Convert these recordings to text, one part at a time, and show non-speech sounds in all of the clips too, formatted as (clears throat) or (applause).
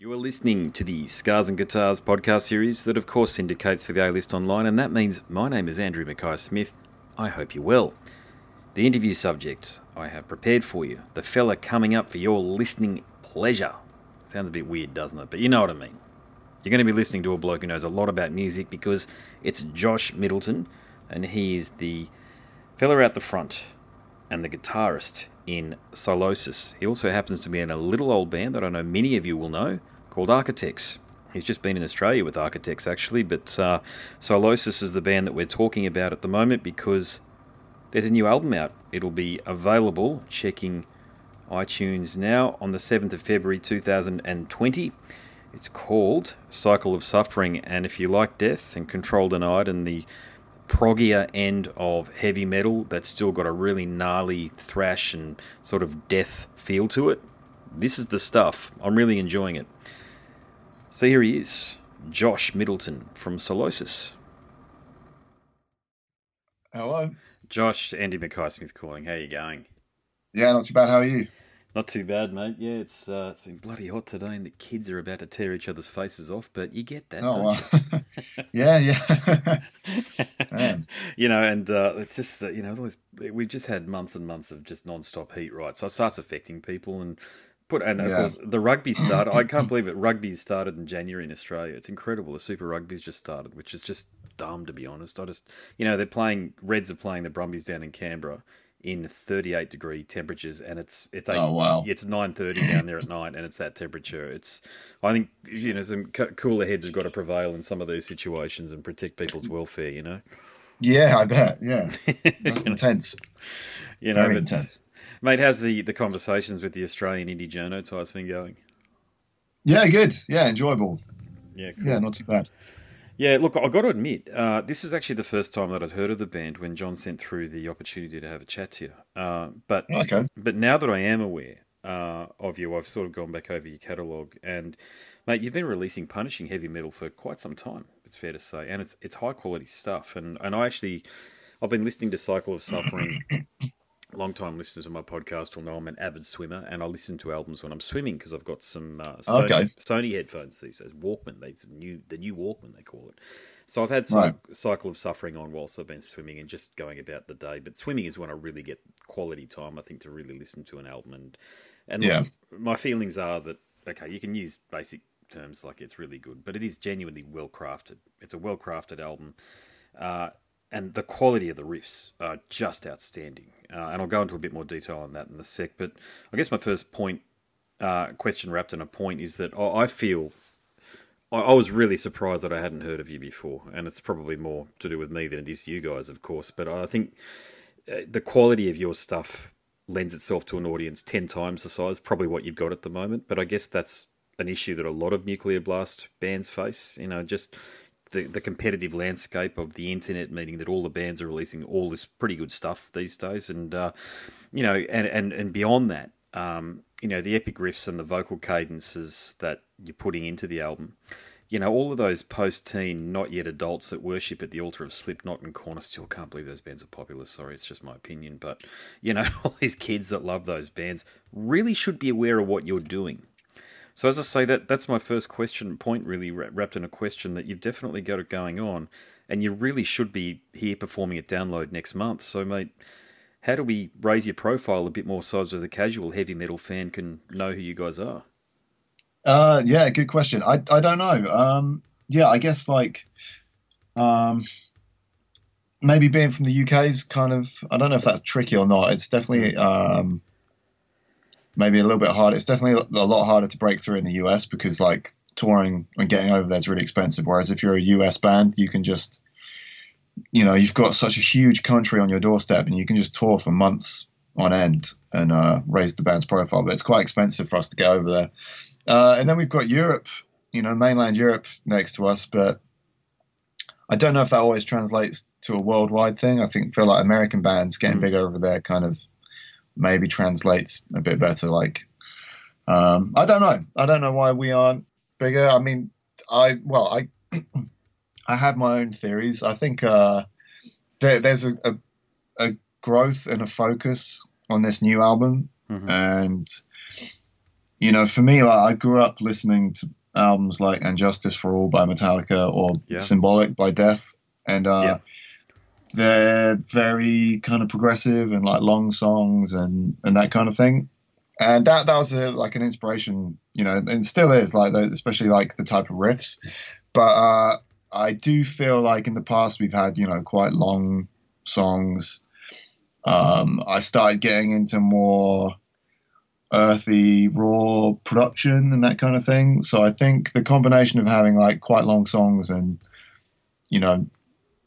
You are listening to the Scars and Guitars podcast series that, of course, syndicates for the A List Online, and that means my name is Andrew Mackay Smith. I hope you're well. The interview subject I have prepared for you, the fella coming up for your listening pleasure. Sounds a bit weird, doesn't it? But you know what I mean. You're going to be listening to a bloke who knows a lot about music because it's Josh Middleton, and he is the fella out the front and the guitarist in Sylosis. He also happens to be in a little old band that I know many of you will know called Architects. He's just been in Australia with Architects actually, but uh, Sylosis is the band that we're talking about at the moment because there's a new album out. It'll be available, checking iTunes now, on the 7th of February 2020. It's called Cycle of Suffering, and if you like death and Control Denied and the proggier end of heavy metal that's still got a really gnarly thrash and sort of death feel to it, this is the stuff. I'm really enjoying it. So here he is, Josh Middleton from Sylosis. Hello. Josh, Andy Mackay Smith calling. How are you going? Yeah, not too bad. How are you? Not too bad, mate. Yeah, it's uh, it's been bloody hot today, and the kids are about to tear each other's faces off. But you get that, Oh. (laughs) yeah, yeah. (laughs) you? Know, and uh, it's just uh, you know, we've just had months and months of just non-stop heat, right? So it starts affecting people, and put and of course the rugby started. I can't (laughs) believe it. Rugby started in January in Australia. It's incredible. The Super Rugby's just started, which is just dumb to be honest. I just you know they're playing Reds are playing the Brumbies down in Canberra in 38 degree temperatures and it's it's eight, Oh, wow. it's 9:30 down there at night and it's that temperature it's I think you know some cooler heads have got to prevail in some of these situations and protect people's welfare you know Yeah, I bet. Yeah. (laughs) That's intense. you know Very but- intense. mate how's the the conversations with the Australian indie journo types been going Yeah, good. Yeah, enjoyable. yeah cool. Yeah, not too bad. Yeah, look, I've got to admit, uh, this is actually the first time that I'd heard of the band when John sent through the opportunity to have a chat to you. Uh, but Okay. but now that I am aware uh, of you, I've sort of gone back over your catalogue, and mate, you've been releasing punishing heavy metal for quite some time. It's fair to say, and it's it's high quality stuff. And and I actually, I've been listening to Cycle of Suffering. (clears throat) Long time listeners of my podcast will know I'm an avid swimmer, and I listen to albums when I'm swimming because I've got some uh, Sony, Okay. Sony headphones these days, Walkman. They new the new Walkman they call it. So I've had some Right. cycle of suffering on whilst I've been swimming and just going about the day. But swimming is when I really get quality time. I think to really listen to an album and and Yeah. my feelings are that okay, you can use basic terms like it's really good, but it is genuinely well crafted. It's a well crafted album. Uh, and the quality of the riffs are just outstanding. Uh, and I'll go into a bit more detail on that in a sec. But I guess my first point, uh, question wrapped in a point, is that I feel I, I was really surprised that I hadn't heard of you before, and it's probably more to do with me than it is you guys, of course. But I think uh, the quality of your stuff lends itself to an audience ten times the size, probably what you've got at the moment. But I guess that's an issue that a lot of nuclear blast bands face. You know, just the the competitive landscape of the internet, meaning that all the bands are releasing all this pretty good stuff these days, and uh, you know, and and and beyond that, um, you know, the epic riffs and the vocal cadences that you're putting into the album. You know, all of those post-teen, not yet adults that worship at the altar of Slipknot and Corner still can't believe those bands are popular. Sorry, it's just my opinion. But, you know, (laughs) all these kids that love those bands really should be aware of what you're doing. So as I say, that that's my first question point, really wrapped in a question that you've definitely got it going on, and you really should be here performing at Download next month. So, mate, how do we raise your profile a bit more so that the casual heavy metal fan can know who you guys are? Uh, yeah, good question. I I don't know. Um, yeah, I guess like, um, maybe being from the UK is kind of. I don't know if that's tricky or not. It's definitely um, maybe a little bit harder. It's definitely a lot harder to break through in the US because like touring and getting over there is really expensive. Whereas if you're a US band, you can just, you know, you've got such a huge country on your doorstep and you can just tour for months on end and uh, raise the band's profile. But it's quite expensive for us to get over there. Uh, and then we've got Europe, you know, mainland Europe next to us, but I don't know if that always translates to a worldwide thing. I think feel like American bands getting Mm. big over there kind of maybe translates a bit better. Like, um, I don't know. I don't know why we aren't bigger. I mean, I well, I (clears throat) I have my own theories. I think uh, there, there's a, a a growth and a focus on this new album Mhm. and you know, for me, like I grew up listening to albums like "And Justice for All" by Metallica or Yeah. "Symbolic" by Death, and uh, Yeah. They're very kind of progressive and like long songs and and that kind of thing. And that that was a, like an inspiration, you know, and still is like especially like the type of riffs. But uh, I do feel like in the past we've had you know quite long songs. Um, I started getting into more earthy, raw production and that kind of thing. So I think the combination of having like quite long songs and you know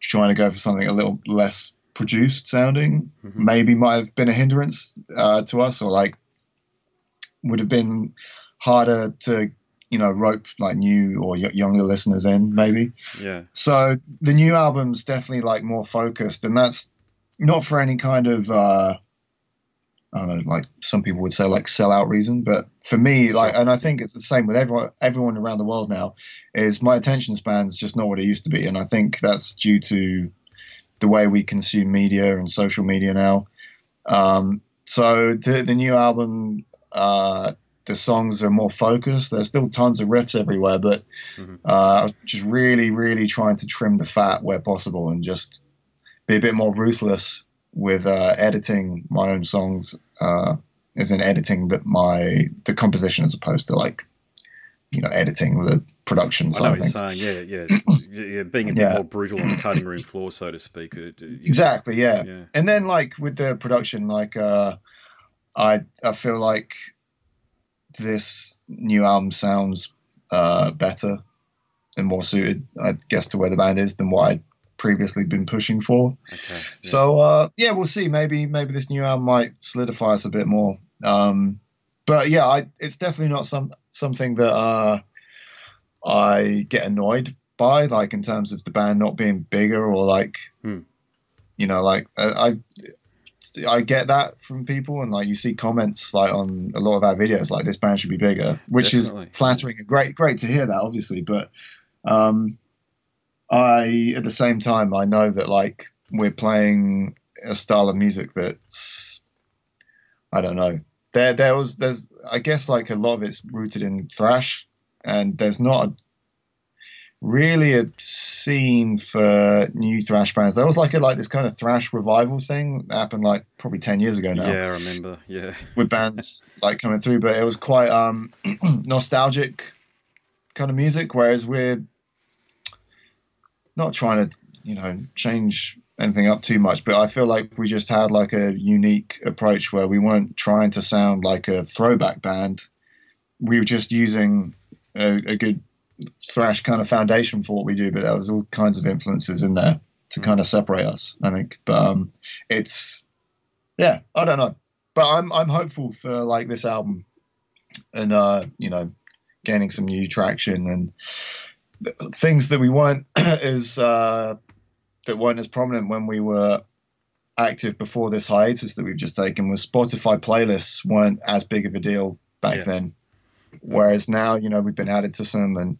trying to go for something a little less produced sounding Mhm. maybe might have been a hindrance uh, to us, or like would have been harder to you know rope like new or y- younger listeners in maybe. Yeah. So the new album's definitely like more focused, and that's not for any kind of uh, I don't know, like some people would say like sellout reason, but for me, like, and I think it's the same with everyone, everyone around the world now, is my attention span's just not what it used to be, and I think that's due to the way we consume media and social media now. Um, so the the new album, uh, the songs are more focused. There's still tons of riffs everywhere, but Mhm. uh, I was just really, really trying to trim the fat where possible and just be a bit more ruthless with uh, editing my own songs, uh, as in editing that my the composition as opposed to like you know editing the production I side of what you're things. saying. Yeah, (clears throat) yeah, yeah. Being a bit Yeah. more brutal on the cutting room floor, so to speak. Uh, Exactly, yeah. Yeah. And then like with the production, like uh, I I feel like this new album sounds uh, better and more suited, I guess, to where the band is than what I'd previously been pushing for. Okay. yeah. So uh, yeah, we'll see. Maybe maybe this new album might solidify us a bit more. Um, but yeah, I, it's definitely not some something that uh, I get annoyed by, like in terms of the band not being bigger or like Hmm. you know, like I. I I get that from people, and like you see comments like on a lot of our videos, like this band should be bigger, which Definitely. is flattering and great, great to hear that, obviously. But um, I, at the same time, I know that like we're playing a style of music that's, I don't know. There, there was, there's, I guess, like a lot of it's rooted in thrash, and there's not a, really a scene for new thrash bands. There was like a like this kind of thrash revival thing that happened like probably ten years ago now Yeah, I remember. Yeah. with bands like coming through, but it was quite um (clears throat) nostalgic kind of music. Whereas we're not trying to, you know, change anything up too much, but I feel like we just had like a unique approach where we weren't trying to sound like a throwback band. We were just using a, a good thrash kind of foundation for what we do, but there was all kinds of influences in there to kind of separate us, I think. But um, it's yeah, I don't know but I'm I'm hopeful for like this album and uh you know gaining some new traction and things that we weren't (clears throat) as uh that weren't as prominent when we were active before this hiatus that we've just taken was Spotify playlists weren't as big of a deal back Yeah. then. Whereas now you know we've been added to some and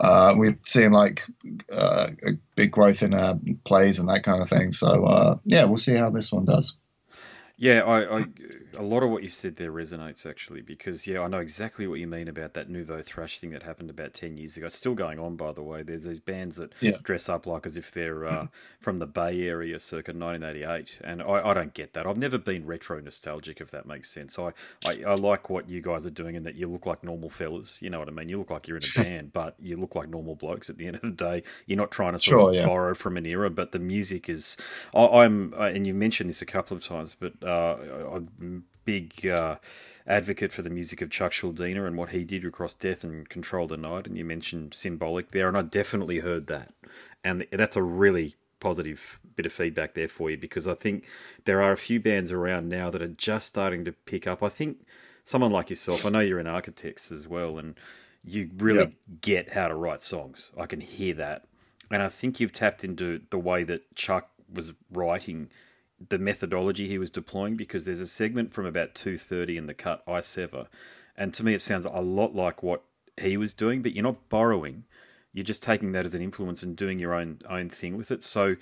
uh, we're seeing like uh, a big growth in our plays and that kind of thing. So uh, yeah we'll see how this one does Yeah, I, I a lot of what you said there resonates actually because yeah, I know exactly what you mean about that nouveau thrash thing that happened about ten years ago. It's still going on, by the way. There's these bands that Yeah. dress up like as if they're uh, from the Bay Area circa 1988, and I, I don't get that. I've never been retro nostalgic, if that makes sense. I, I I like what you guys are doing and that you look like normal fellas. You know what I mean? You look like you're in a (laughs) band, but you look like normal blokes. At the end of the day, you're not trying to sort Sure, of yeah. borrow from an era, but the music is. I, I'm, uh, and you've mentioned this a couple of times, but uh, I'm big uh, advocate for the music of Chuck Schuldiner and what he did across Death and Control Denied. And you mentioned Symbolic there, and I definitely heard that, and that's a really positive bit of feedback there for you because I think there are a few bands around now that are just starting to pick up. I think someone like yourself, I know you're in architects as well, and you really get how to write songs. I can hear that. And I think you've tapped into the way that Chuck was writing the methodology he was deploying because there's a segment from about 2.30 in the cut I Sever. And to me, it sounds a lot like what he was doing, but you're not borrowing. You're just taking that as an influence and doing your own own thing with it. So,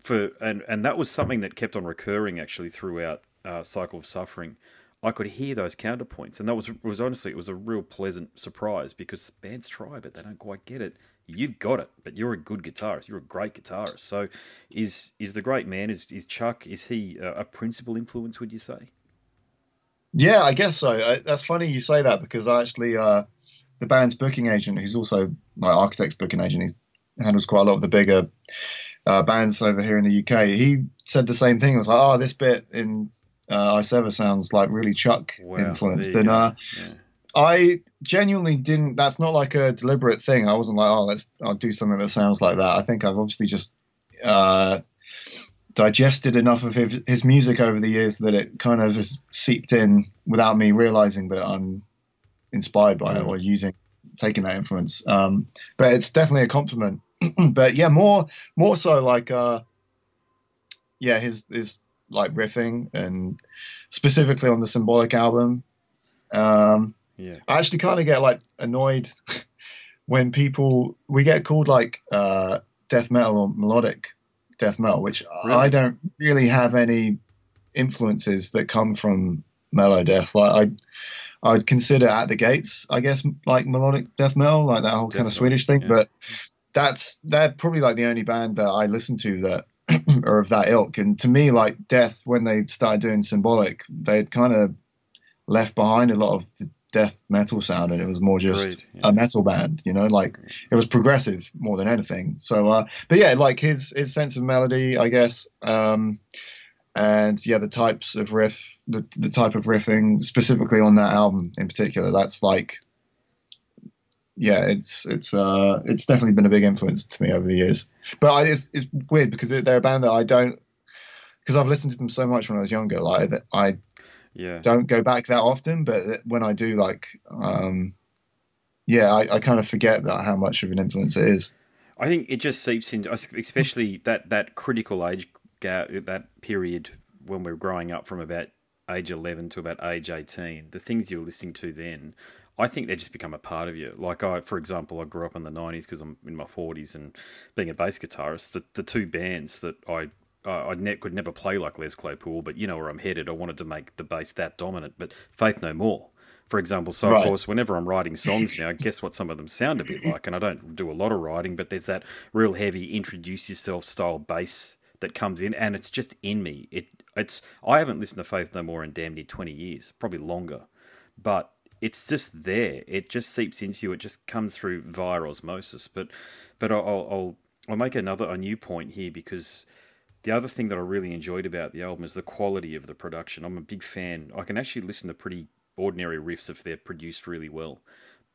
for and and that was something that kept on recurring actually throughout uh, Cycle of Suffering. I could hear those counterpoints, and that was was honestly it was a real pleasant surprise because bands try, but they don't quite get it. You've got it, but you're a good guitarist. You're a great guitarist. So, is is the great man is is Chuck? Is he a, a principal influence? Would you say? Yeah, I guess so. I, that's funny you say that because I actually uh, the band's booking agent, who's also my architect's booking agent, he handles quite a lot of the bigger uh, bands over here in the UK. He said the same thing. It was like, oh, this bit in uh, I Sever sounds like really Chuck Wow, influenced. And uh, Yeah. I genuinely didn't. That's not like a deliberate thing. I wasn't like, oh, let's I'll do something that sounds like that. I think I've obviously just uh, digested enough of his, his music over the years that it kind of has seeped in without me realizing that I'm inspired by it Mm. or using taking that influence. Um, but it's definitely a compliment. (clears throat) but yeah, more more so like uh, yeah, his his like riffing and specifically on the symbolic album. Um, Yeah. I actually kind of get like annoyed (laughs) when people we get called like uh, death metal or melodic death metal, which Really? I don't really have any influences that come from melodeath. Like I, I'd consider at the gates, I guess, like melodic death metal, like that whole kind of Swedish thing. yeah. But that's they're probably like the only band that I listen to that (clears throat) are of that ilk. And to me, like Death, when they started doing symbolic, they'd kind of left behind a lot of the death metal sound, and it was more just Agreed, yeah. a metal band. You know, like it was progressive more than anything. So, uh, but yeah, like his his sense of melody, I guess, um, and yeah, the types of riff, the the type of riffing specifically on that album in particular, that's like. Yeah, it's it's uh it's definitely been a big influence to me over the years. But I, it's it's weird because they're a band that I don't because I've listened to them so much when I was younger. Like that I Yeah. don't go back that often, but when I do, like, um, yeah, I, I kind of forget that how much of an influence it is. I think it just seeps into, especially that that critical age ga- that period when we're growing up from about age eleven to about age eighteen. The things you're listening to then, I think they just become a part of you. Like I, for example, I grew up in the '90s because I'm in my 40s and being a bass guitarist. The the two bands that I I I ne- could never play like Les Claypool, but you know where I'm headed. I wanted to make the bass that dominant, but Faith No More. For example, so Right. of course, whenever I'm writing songs (laughs) now, I guess what some of them sound a bit like? And I don't do a lot of writing, but there's that real heavy introduce yourself style bass that comes in, and it's just in me. It it's I haven't listened to Faith No More in damn near 20 years, probably longer, but it's just there. It just seeps into you. It just comes through via osmosis. But but I'll, I'll, I'll make another a new point here because the other thing that I really enjoyed about the album is the quality of the production. I'm a big fan. I can actually listen to pretty ordinary riffs if they're produced really well.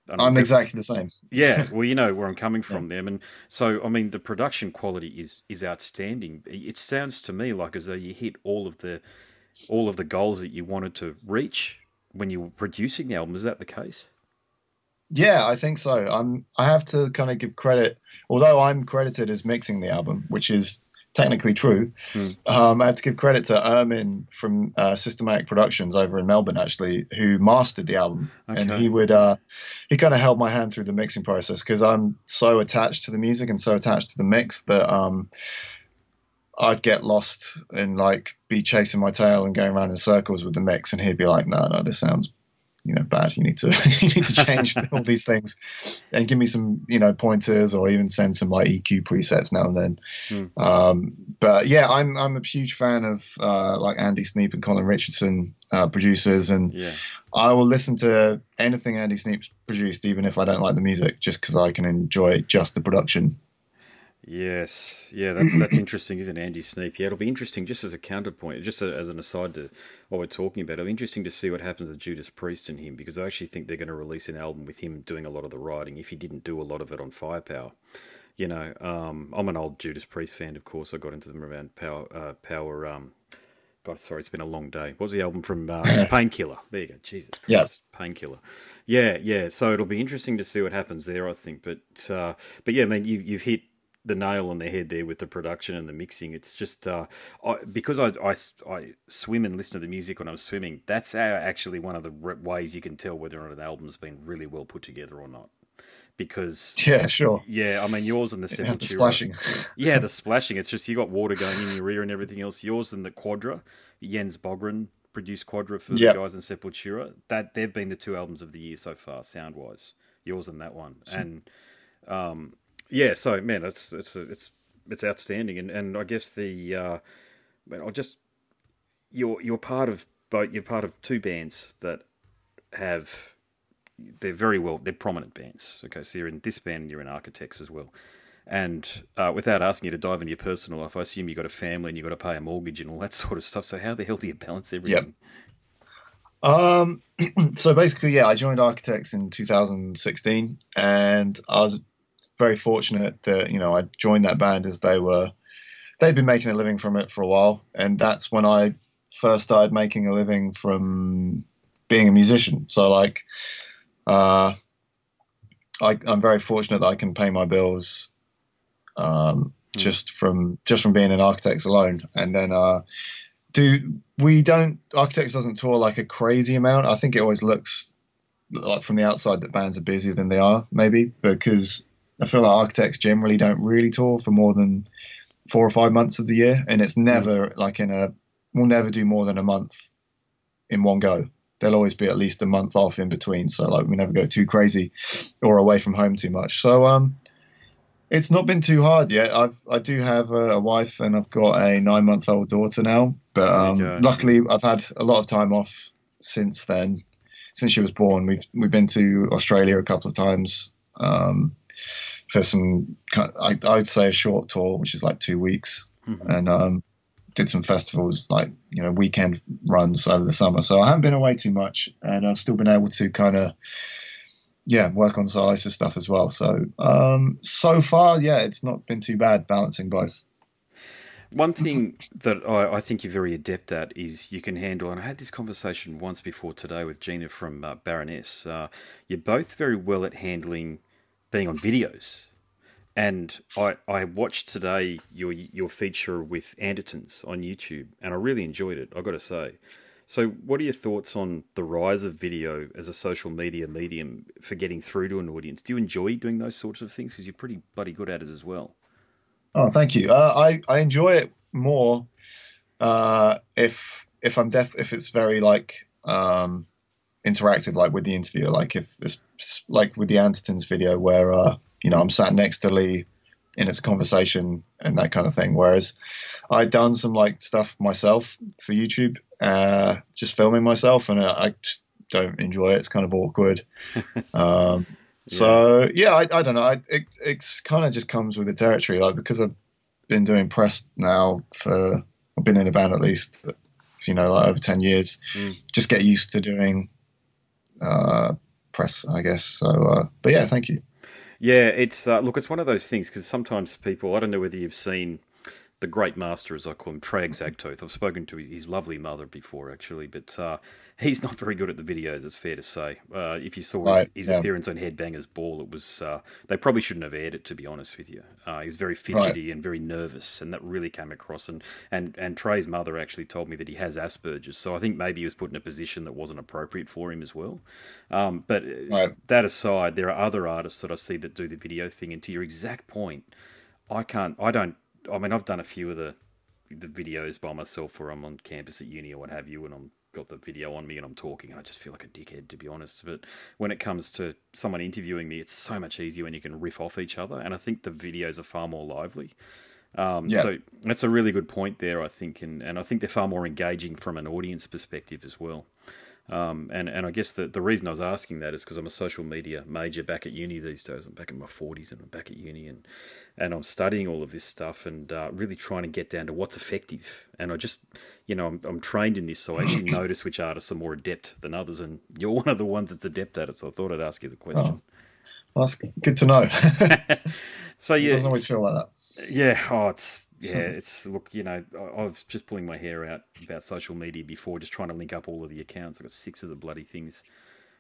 And I'm exactly the same. yeah, well, you know where I'm coming (laughs) from, them, and so I mean the production quality is is outstanding. It sounds to me like as though you hit all of the all of the goals that you wanted to reach when you were producing the album. Is that the case? Yeah, I think so. I'm. I have to kind of give credit, although I'm credited as mixing the album, which is technically true. Hmm. Um, I have to give credit to Ermin from uh, Systematic Productions over in Melbourne, actually, who mastered the album, and he would. Uh, he kind of held my hand through the mixing process because I'm so attached to the music and so attached to the mix that um, I'd get lost and like be chasing my tail and going around in circles with the mix, and he'd be like, "No, no, this sounds." You know, bad. You need to (laughs) you need to change (laughs) all these things, and give me some you know pointers, or even send some like EQ presets now and then. Hmm. Um, but yeah, I'm I'm a huge fan of uh, like Andy Sneap and Colin Richardson uh, producers, and Yeah, I will listen to anything Andy Sneap's produced, even if I don't like the music, just because I can enjoy just the production. Yes, yeah. That's (coughs) that's interesting, isn't it, Andy Sneap? Yeah, it'll be interesting. Just as a counterpoint, just a, as an aside to what we're talking about, it'll be interesting to see what happens with Judas Priest and him because I actually think they're going to release an album with him doing a lot of the writing. If he didn't do a lot of it on Firepower. you know, um, I'm an old Judas Priest fan, of course. I got into them around Power. Uh, Power. Um, God, sorry, it's been a long day. What was the album from uh, (coughs) Painkiller? There you go. Jesus Christ, Yeah. Painkiller. Yeah, yeah. So it'll be interesting to see what happens there. I think, but uh, but yeah, I mean, you, you've hit the nail on the head there with the production and the mixing. It's just uh, I, because I, I, I swim and listen to the music when I'm swimming. That's actually one of the ways you can tell whether or not an album's been really well put together or not. Because Yeah, sure. yeah, I mean yours and the Yeah, the splashing. (laughs) Yeah, the splashing. It's just you got water going in your ear and everything else. Yours and the Quadra, Jens Bogren produced Quadra for Yep. the guys in Sepultura. That they've been the two albums of the year so far, sound wise. Yours and that one, and um, yeah. So man, it's it's it's it's outstanding, and and I guess the uh, man, I just you're you're part of both. You're part of two bands that have they're very well they're prominent bands. Okay, so you're in this band and you're in Architects as well. And uh, without asking you to dive into your personal life, I assume you've got a family and you've got to pay a mortgage and all that (laughs) sort of stuff. So how the hell do you balance everything? Um, (clears throat) so basically, yeah, I joined Architects in 2016, and I was very fortunate that you know I joined that band as they were they'd been making a living from it for a while, and that's when I first started making a living from being a musician. So like, uh, I, I'm very fortunate that I can pay my bills um, Hmm. just from just from being an architect alone, and then uh, do we don't Architects doesn't tour like a crazy amount. I think it always looks like from the outside that bands are busier than they are, maybe because I feel like Architects generally don't really tour for more than four or five months of the year, and it's never like in a we'll never do more than a month in one go. There'll always be at least a month off in between, so like we never go too crazy or away from home too much. So um, it's not been too hard yet. I've I do have a, a wife and I've got a nine month old daughter now, but um, luckily I've had a lot of time off since then. Since she was born, we've we've been to Australia a couple of times um, for some. I I'd say a short tour, which is like two weeks, Mhm. and um, did some festivals like you know weekend runs over the summer. So I haven't been away too much, and I've still been able to kind of yeah work on Sylosis stuff as well. So um, so far, yeah, it's not been too bad balancing both. One thing that I, I think you're very adept at is you can handle, and I had this conversation once before today with Gina from uh, Baroness. Uh, you're both very well at handling being on videos. And I, I watched today your your feature with Andertons on YouTube, and I really enjoyed it. I got to say. So, what are your thoughts on the rise of video as a social media medium for getting through to an audience? Do you enjoy doing those sorts of things? Because you're pretty bloody good at it as well. Oh, thank you. Uh, I I enjoy it more uh, if if I'm deaf if it's very like um, interactive, like with the interviewer, like if it's like with the Andertons video where uh, you know I'm sat next to Lee and it's a conversation and that kind of thing. Whereas I'd done some like stuff myself for YouTube, uh, just filming myself, and uh, I just don't enjoy it. It's kind of awkward. (laughs) Um, so yeah, I, I don't know. I, it it's kind of just comes with the territory, like because I've been doing press now for I've been in a band at least, you know, like over ten years. Mm. Just get used to doing uh, press, I guess. So, uh, but yeah, thank you. Yeah, it's uh, look, it's one of those things because sometimes people, I don't know whether you've seen the great master, as I call him, Trey Azagthoth. I've spoken to his, his lovely mother before, actually, but uh, he's not very good at the videos. It's fair to say. Uh, if you saw Right, his, his yeah. appearance on Headbangers Ball, it was uh, they probably shouldn't have aired it. To be honest with you, uh, he was very fidgety and very nervous, and that really came across. And, and and Trey's mother actually told me that he has Asperger's, so I think maybe he was put in a position that wasn't appropriate for him as well. Um, but uh, Right. that aside, there are other artists that I see that do the video thing. And to your exact point, I can't. I don't. I mean, I've done a few of the the videos by myself, where I'm on campus at uni or what have you, and I'm got the video on me and I'm talking, and I just feel like a dickhead to be honest. But when it comes to someone interviewing me, it's so much easier when you can riff off each other, and I think the videos are far more lively. Um, Yeah. So that's a really good point there, I think, and, and I think they're far more engaging from an audience perspective as well. Um, and, and I guess the, the reason I was asking that is because I'm a social media major back at uni these days. I'm back in my 40s and I'm back at uni and, and I'm studying all of this stuff and uh, really trying to get down to what's effective. And I just, you know, I'm, I'm trained in this, so I actually (clears throat) notice which artists are more adept than others. And you're one of the ones that's adept at it, so I thought I'd ask you the question. Well, that's good to know. (laughs) (laughs) So, yeah. it doesn't always feel like that. Yeah, oh, it's yeah, it's look, you know, I, I was just pulling my hair out about social media before, just trying to link up all of the accounts. I've got six of the bloody things.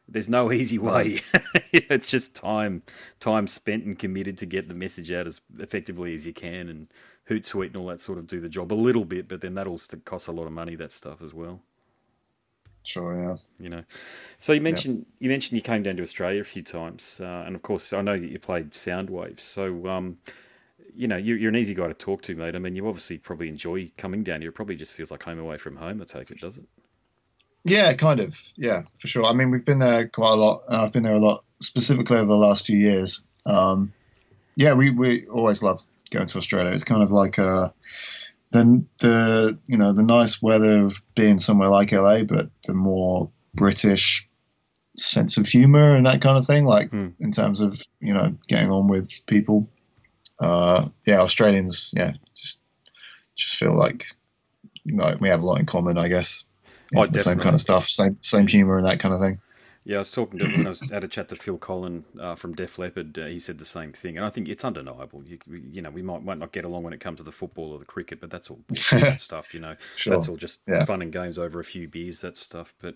There's no (laughs) easy way. (laughs) it's just time, time spent and committed to get the message out as effectively as you can, and Hootsuite and all that sort of do the job a little bit, but then that'll st- cost a lot of money. That stuff as well Sure, yeah. you know. So you mentioned you mentioned you came down to Australia a few times, uh, and of course I know that you played Soundwaves. So um, you know you're, you're an easy guy to talk to, mate. I mean, you obviously probably enjoy coming down here. It probably just feels like home away from home. I take it, does it? Yeah, kind of. Yeah, for sure. I mean, we've been there quite a lot. I've been there a lot, specifically over the last few years. Um, yeah, we, we always love going to Australia. It's kind of like uh, the the you know the nice weather of being somewhere like LA, but the more British sense of humor and that kind of thing. Like Mm. in terms of you know getting on with people. Uh, yeah, Australians. Yeah, just just feel like like we have a lot in common, I guess. Oh, the same kind of stuff, same same humor and that kind of thing. Yeah, I was talking to when I was at a chat to Phil Collen uh, from Def Leppard. Uh, he said the same thing, and I think it's undeniable. You, you know, we might might not get along when it comes to the football or the cricket, but that's all (laughs) stuff. You know, Sure. that's all just Yeah. fun and games over a few beers. That stuff, but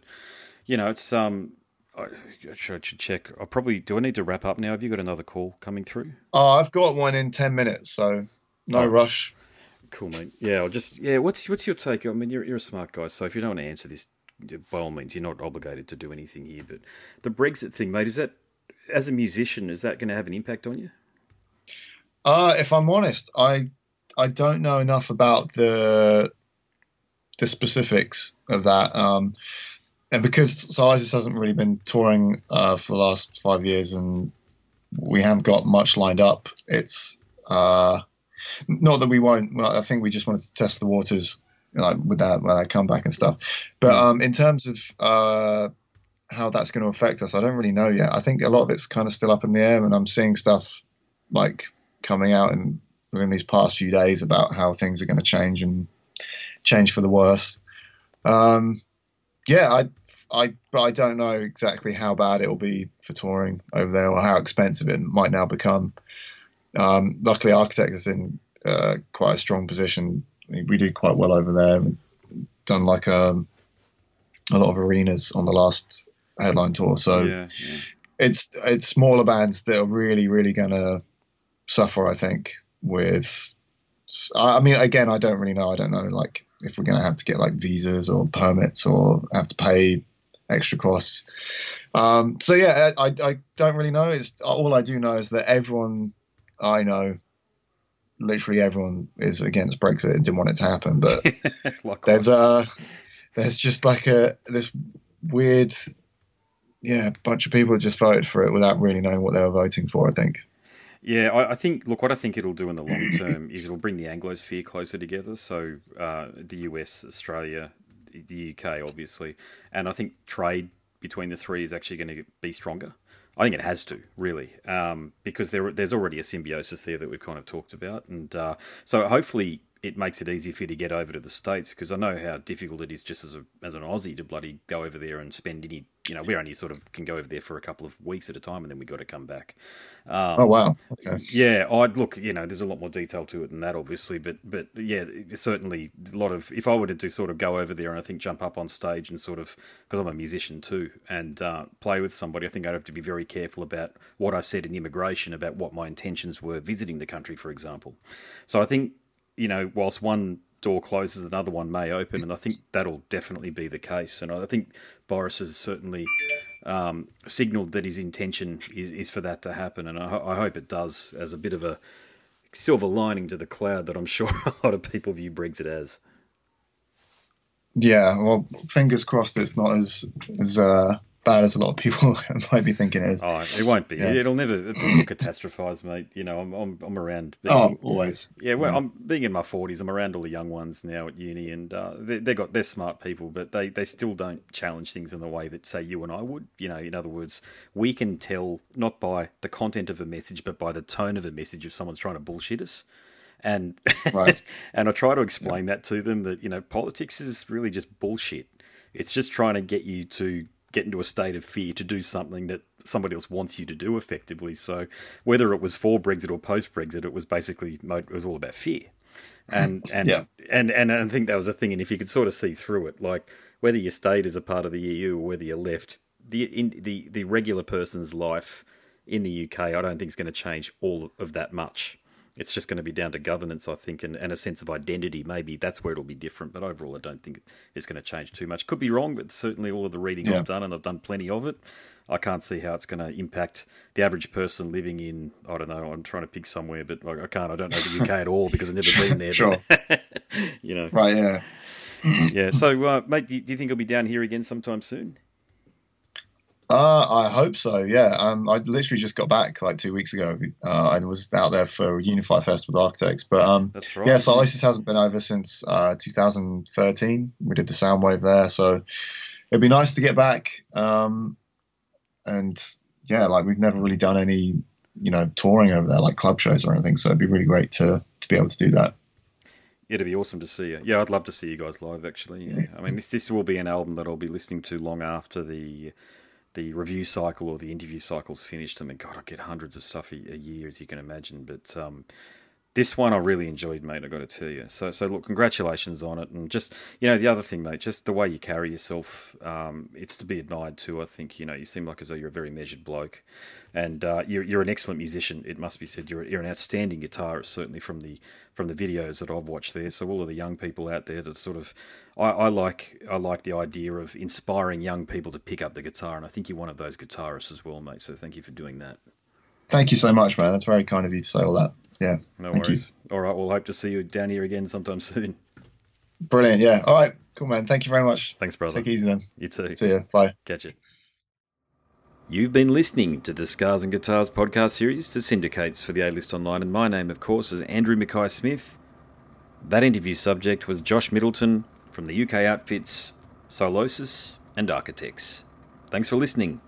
you know, it's um. I I should, I should check. I probably do. I need to wrap up now. Have you got another call coming through? Oh, I've got one in ten minutes, so no Oh. rush. Cool, mate. Yeah, I'll just yeah. What's what's your take? I mean, you're you're a smart guy, so if you don't want to answer this, by all means, you're not obligated to do anything here. But the Brexit thing, mate, is that as a musician, is that going to have an impact on you? Uh, if I'm honest, I I don't know enough about the the specifics of that. Um, and because Sylosis hasn't really been touring uh, for the last five years, and we haven't got much lined up, it's uh, not that we won't. Well, I think we just wanted to test the waters like with that with that comeback and stuff. But um, in terms of uh, how that's going to affect us, I don't really know yet. I think a lot of it's kind of still up in the air, and I'm seeing stuff like coming out in within these past few days about how things are going to change and change for the worse. Um, yeah, I, I, but I don't know exactly how bad it will be for touring over there or how expensive it might now become. Um, luckily, Architect is in uh, quite a strong position. We do quite well over there. We've done like um, a lot of arenas on the last headline tour, so yeah, yeah. it's it's smaller bands that are really really going to suffer i think with i I mean again i don't really know i don't know like if we're going to have to get like visas or permits or have to pay extra costs um so yeah i i don't really know it's all i do know is that everyone i know literally everyone is against brexit and didn't want it to happen but (laughs) there's a there's just like a this weird yeah bunch of people just voted for it without really knowing what they were voting for i think Yeah, I, I think. Look, what I think it'll do in the long term is it'll bring the Anglosphere closer together. So uh, the US, Australia, the UK, obviously, and I think trade between the three is actually going to be stronger. I think it has to really, um, because there, there's already a symbiosis there that we've kind of talked about, and uh, so hopefully it makes it easy for you to get over to the states because I know how difficult it is just as a as an Aussie to bloody go over there and spend any. You know, we only sort of can go over there for a couple of weeks at a time, and then we got to come back. Um, oh wow okay yeah, I'd look. You know, there's a lot more detail to it than that, obviously, but but yeah, certainly a lot of. If I were to sort of go over there and I think jump up on stage and sort of because I'm a musician too and uh, play with somebody, I think I'd have to be very careful about what I said in immigration about what my intentions were visiting the country, for example. So I think you know, whilst one door closes, another one may open, and I think that'll definitely be the case. And I think Boris has certainly um, signalled that his intention is, is for that to happen, and I, I hope it does as a bit of a silver lining to the cloud that I'm sure (laughs) a lot of people view Brexit as. yeah well fingers crossed it's not as as uh bad as a lot of people (laughs) might be thinking it is Oh, it won't be. Yeah. It'll never catastrophize, mate. You know, I'm I'm, I'm around. oh always Yeah, well, I'm being in my forties. I'm around all the young ones now at uni, and uh, they they got they're smart people, but they, they still don't challenge things in the way that say you and I would. You know, in other words, we can tell not by the content of a message, but by the tone of a message if someone's trying to bullshit us. And Right. (laughs) and I try to explain that to them that you know politics is really just bullshit. It's just trying to get you to get into a state of fear to do something that somebody else wants you to do effectively. So whether it was for Brexit or post Brexit, it was basically it was all about fear. And (laughs) and, Yeah. and and I think that was a thing. And if you could sort of see through it, like whether you stayed as a part of the EU or whether you left, the in, the the regular person's life in the UK, I don't think is going to change all of that much. It's just going to be down to governance, I think, and, and a sense of identity. Maybe that's where it'll be different. But overall, I don't think it's going to change too much. Could be wrong, but certainly all of the reading Yeah. I've done, and I've done plenty of it, I can't see how it's going to impact the average person living in, I don't know, I'm trying to pick somewhere, but I can't. I don't know the UK at all because I've never been there. (laughs) Sure. But, (laughs) you know. right yeah yeah. So, uh, mate, do you, do you think he'll be down here again sometime soon? Uh, I hope so. Yeah. Um, I literally just got back like two weeks ago. Uh, I was out there for Unify Fest with Architects, but um, That's right. yeah, Sylosis hasn't been over since uh, 2013. We did the Soundwave there, so it'd be nice to get back. Um, and yeah, like we've never really done any, you know, touring over there, like club shows or anything. So it'd be really great to to be able to do that. It'd be awesome to see you. Yeah, I'd love to see you guys live. Actually, yeah. I mean, this this will be an album that I'll be listening to long after the the review cycle or the interview cycle's finished. I mean, God, I get hundreds of stuff a, a year, as you can imagine. But um, this one I really enjoyed, mate. I got to tell you. So, so look, congratulations on it, and just you know the other thing, mate, just the way you carry yourself, um, it's to be admired too. I think you know you seem like as though you're a very measured bloke, and uh, you're you're an excellent musician. It must be said. You're you're an outstanding guitarist, certainly from the from the videos that I've watched there. So all of the young people out there that sort of, I, I like I like the idea of inspiring young people to pick up the guitar, and I think you're one of those guitarists as well, mate. So thank you for doing that. Thank you so much, man. That's very kind of you to say all that. Yeah. No Thank worries. All right, we'll hope to see you down here again sometime (laughs) soon. Brilliant. Yeah. All right. Cool, man. Thank you very much. Thanks, brother. Take it easy then. You too. See ya. Bye. Catch you. You've been listening to the Scars and Guitars podcast series that syndicates for the A List Online, and my name, of course, is Andrew Mackay Smith. That interview subject was Josh Middleton from the UK outfits Sylosis and Architects. Thanks for listening.